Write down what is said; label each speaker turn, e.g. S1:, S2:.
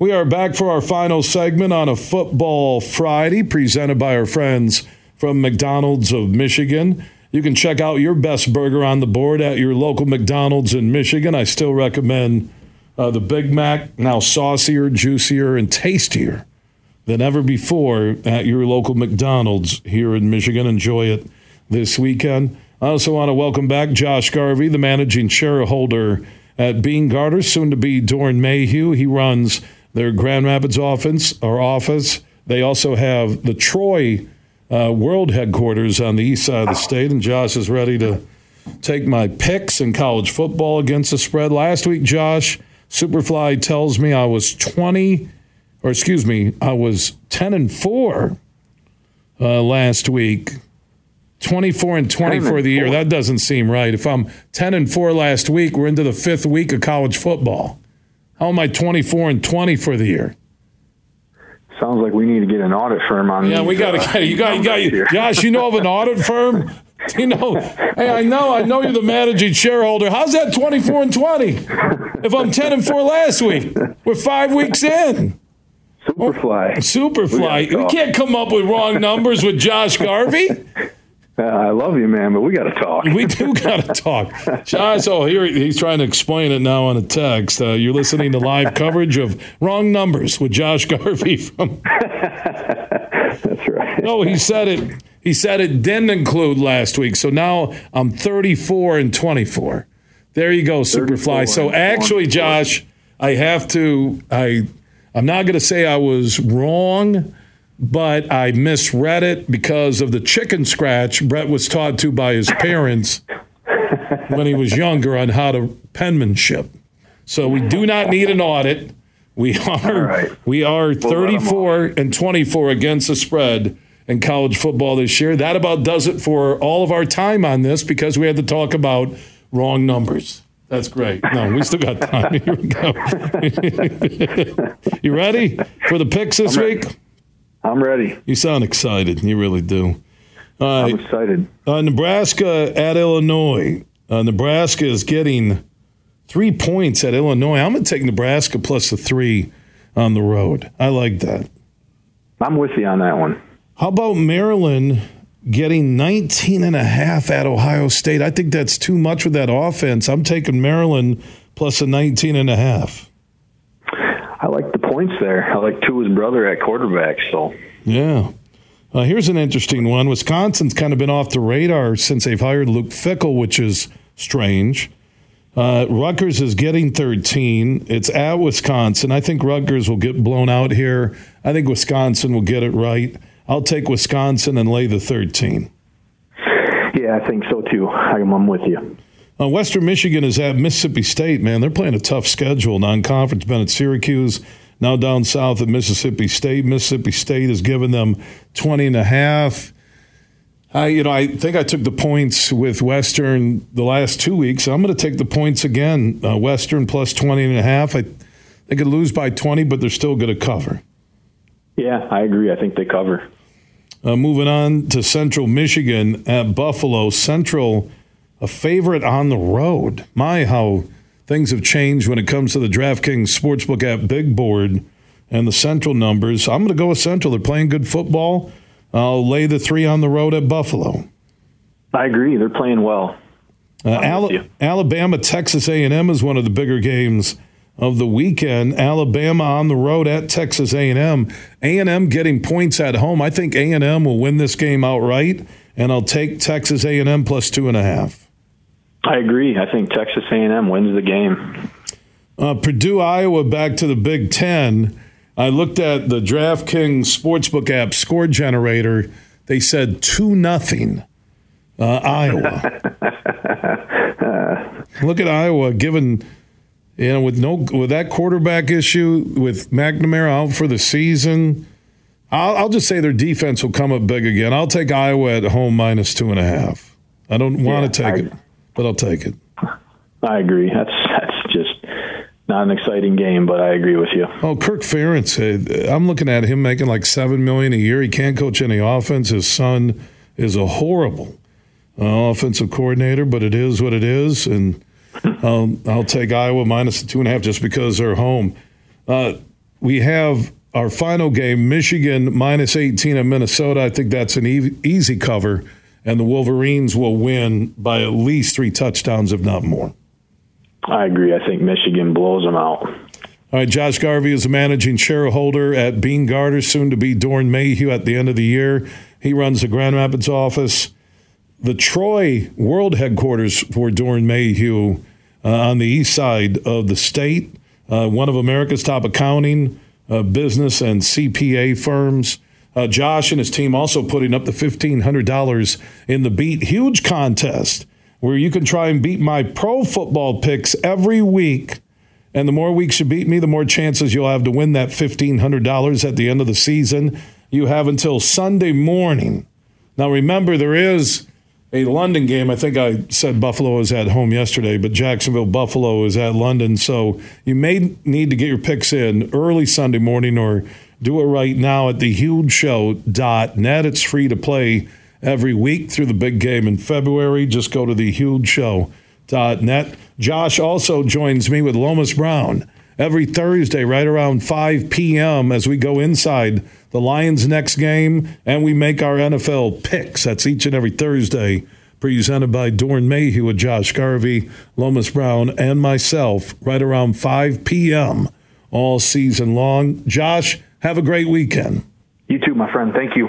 S1: We are back for our final segment on a football Friday, presented by our friends from McDonald's of Michigan. You can check out your best burger on the board at your local McDonald's in Michigan. I still recommend uh, the Big Mac, now saucier, juicier, and tastier than ever before at your local McDonald's here in Michigan. Enjoy it this weekend. I also want to welcome back Josh Garvey, the managing shareholder at Beene Garter, soon to be Doeren Mayhew. He runs their Grand Rapids office or office. They also have the Troy uh, world headquarters on the east side of the state, and Josh is ready to take my picks in college football against the spread. Last week, Josh Superfly tells me I was 20, or excuse me, I was 10 and 4 uh, last week. 24 and 20 for the year. That doesn't seem right. If I'm 10 and 4 last week, we're into the fifth week of college football. How am I 24 and 20 for the year?
S2: Sounds like we need to get an audit firm on.
S1: Yeah,
S2: these,
S1: we got to
S2: uh,
S1: you got you got you, Josh. You know of an audit firm? You know, hey, I know, I know you're the managing shareholder. How's that 24 and 20? If I'm 10 and 4 last week, we're five weeks in.
S2: Superfly.
S1: Superfly.
S2: We
S1: We can't come up with wrong numbers with Josh Garvey.
S2: Uh, I love you, man, but we got to talk.
S1: We do got to talk. Josh, oh, here he's trying to explain it now on a text. Uh, you're listening to live coverage of Wrong Numbers with Josh Garvey from.
S2: That's right.
S1: No, he said it. He said it didn't include last week. So now I'm 34 and 24. There you go, Superfly. So actually,
S2: 24.
S1: Josh, I have to. I I'm not going to say I was wrong, but I misread it because of the chicken scratch Brett was taught to by his parents when he was younger on how to penmanship. So we do not need an audit. We are
S2: right.
S1: we are
S2: let 'em
S1: 34 and 24 against the spread in college football this year. That about does it for all of our time on this because we had to talk about wrong numbers. That's great. No, we still got time. Here we go. you ready for the picks this week?
S2: I'm ready.
S1: You sound excited. You really do. All
S2: I'm excited.
S1: Uh, Nebraska at Illinois. Uh, Nebraska is getting three points at Illinois. I'm going to take Nebraska plus the three on the road. I like that.
S2: I'm with you on that one.
S1: How about Maryland getting 19 and a half at Ohio State? I think that's too much with that offense. I'm taking Maryland plus a 19 and a half.
S2: I like the points there. I like Tua's brother at quarterback. So
S1: Yeah. Uh, here's an interesting one. Wisconsin's kind of been off the radar since they've hired Luke Fickell, which is strange. Uh, Rutgers is getting 13. It's at Wisconsin. I think Rutgers will get blown out here. I think Wisconsin will get it right. I'll take Wisconsin and lay the 13.
S2: yeah, I think so too. I'm, I'm with you.
S1: Uh, Western Michigan is at Mississippi State, man. They're playing a tough schedule. Non conference, been at Syracuse, now down south at Mississippi State. Mississippi State has given them 20 and a half. I, you know, I think I took the points with Western the last two weeks. I'm going to take the points again. Uh, Western plus 20 and a half. I, they could lose by 20, but they're still going to cover.
S2: Yeah, I agree. I think they cover.
S1: Uh, moving on to Central Michigan at Buffalo. Central, a favorite on the road. My, how things have changed when it comes to the DraftKings Sportsbook app big board and the Central numbers. I'm going to go with Central. They're playing good football. I'll lay the three on the road at Buffalo.
S2: I agree. They're playing well.
S1: Uh,
S2: I'm with
S1: Ala-
S2: you.
S1: Alabama, Texas A&M is one of the bigger games of the weekend. Alabama on the road at Texas A&M. A&M getting points at home. I think A&M will win this game outright, and I'll take Texas A&M plus two and a half.
S2: I agree. I think Texas A&M wins the game.
S1: Uh, Purdue, Iowa, back to the Big Ten. I looked at the DraftKings Sportsbook app score generator. They said two nothing uh, Iowa. Look at Iowa, given you know with no with that quarterback issue with McNamara out for the season. I'll, I'll just say their defense will come up big again. I'll take Iowa at home minus two and a half. I don't want to
S2: Yeah,
S1: take
S2: I-
S1: it, but I'll take it.
S2: I agree. That's that's just not an exciting game, but I agree with you.
S1: Oh, Kirk Ferentz. uh, I'm looking at him making like seven million a year. He can't coach any offense. His son is a horrible uh, offensive coordinator, but it is what it is. And I'll, I'll take Iowa minus the two and a half just because they're home. Uh, we have our final game Michigan minus 18 at Minnesota. I think that's an e- easy cover, and the Wolverines will win by at least three touchdowns, if not more.
S2: I agree. I think Michigan blows them out.
S1: All right, Josh Garvey is a managing shareholder at Beene Garter, soon to be Doeren Mayhew at the end of the year. He runs the Grand Rapids office. The Troy world headquarters for Doeren Mayhew uh, on the east side of the state, uh, one of America's top accounting, uh, business, and CPA firms. Uh, Josh and his team also putting up the $1,500 in the Beat Huge contest, where you can try and beat my pro football picks every week. And the more weeks you beat me, the more chances you'll have to win that $1,500 at the end of the season. You have until Sunday morning. Now, remember, there is a London game. I think I said Buffalo is at home yesterday, but Jacksonville Buffalo is at London. So you may need to get your picks in early Sunday morning or do it right now at thehugeshow.net. It's free to play every week through the big game in February. Just go to thehugeshow.net. Josh also joins me with Lomas Brown every Thursday right around 5 p.m. as we go inside the Lions' next game and we make our NFL picks. That's each and every Thursday, presented by Doeren Mayhew with Josh Garvey, Lomas Brown, and myself right around 5 p.m. all season long. Josh, have a great weekend.
S2: You too, my friend. Thank you.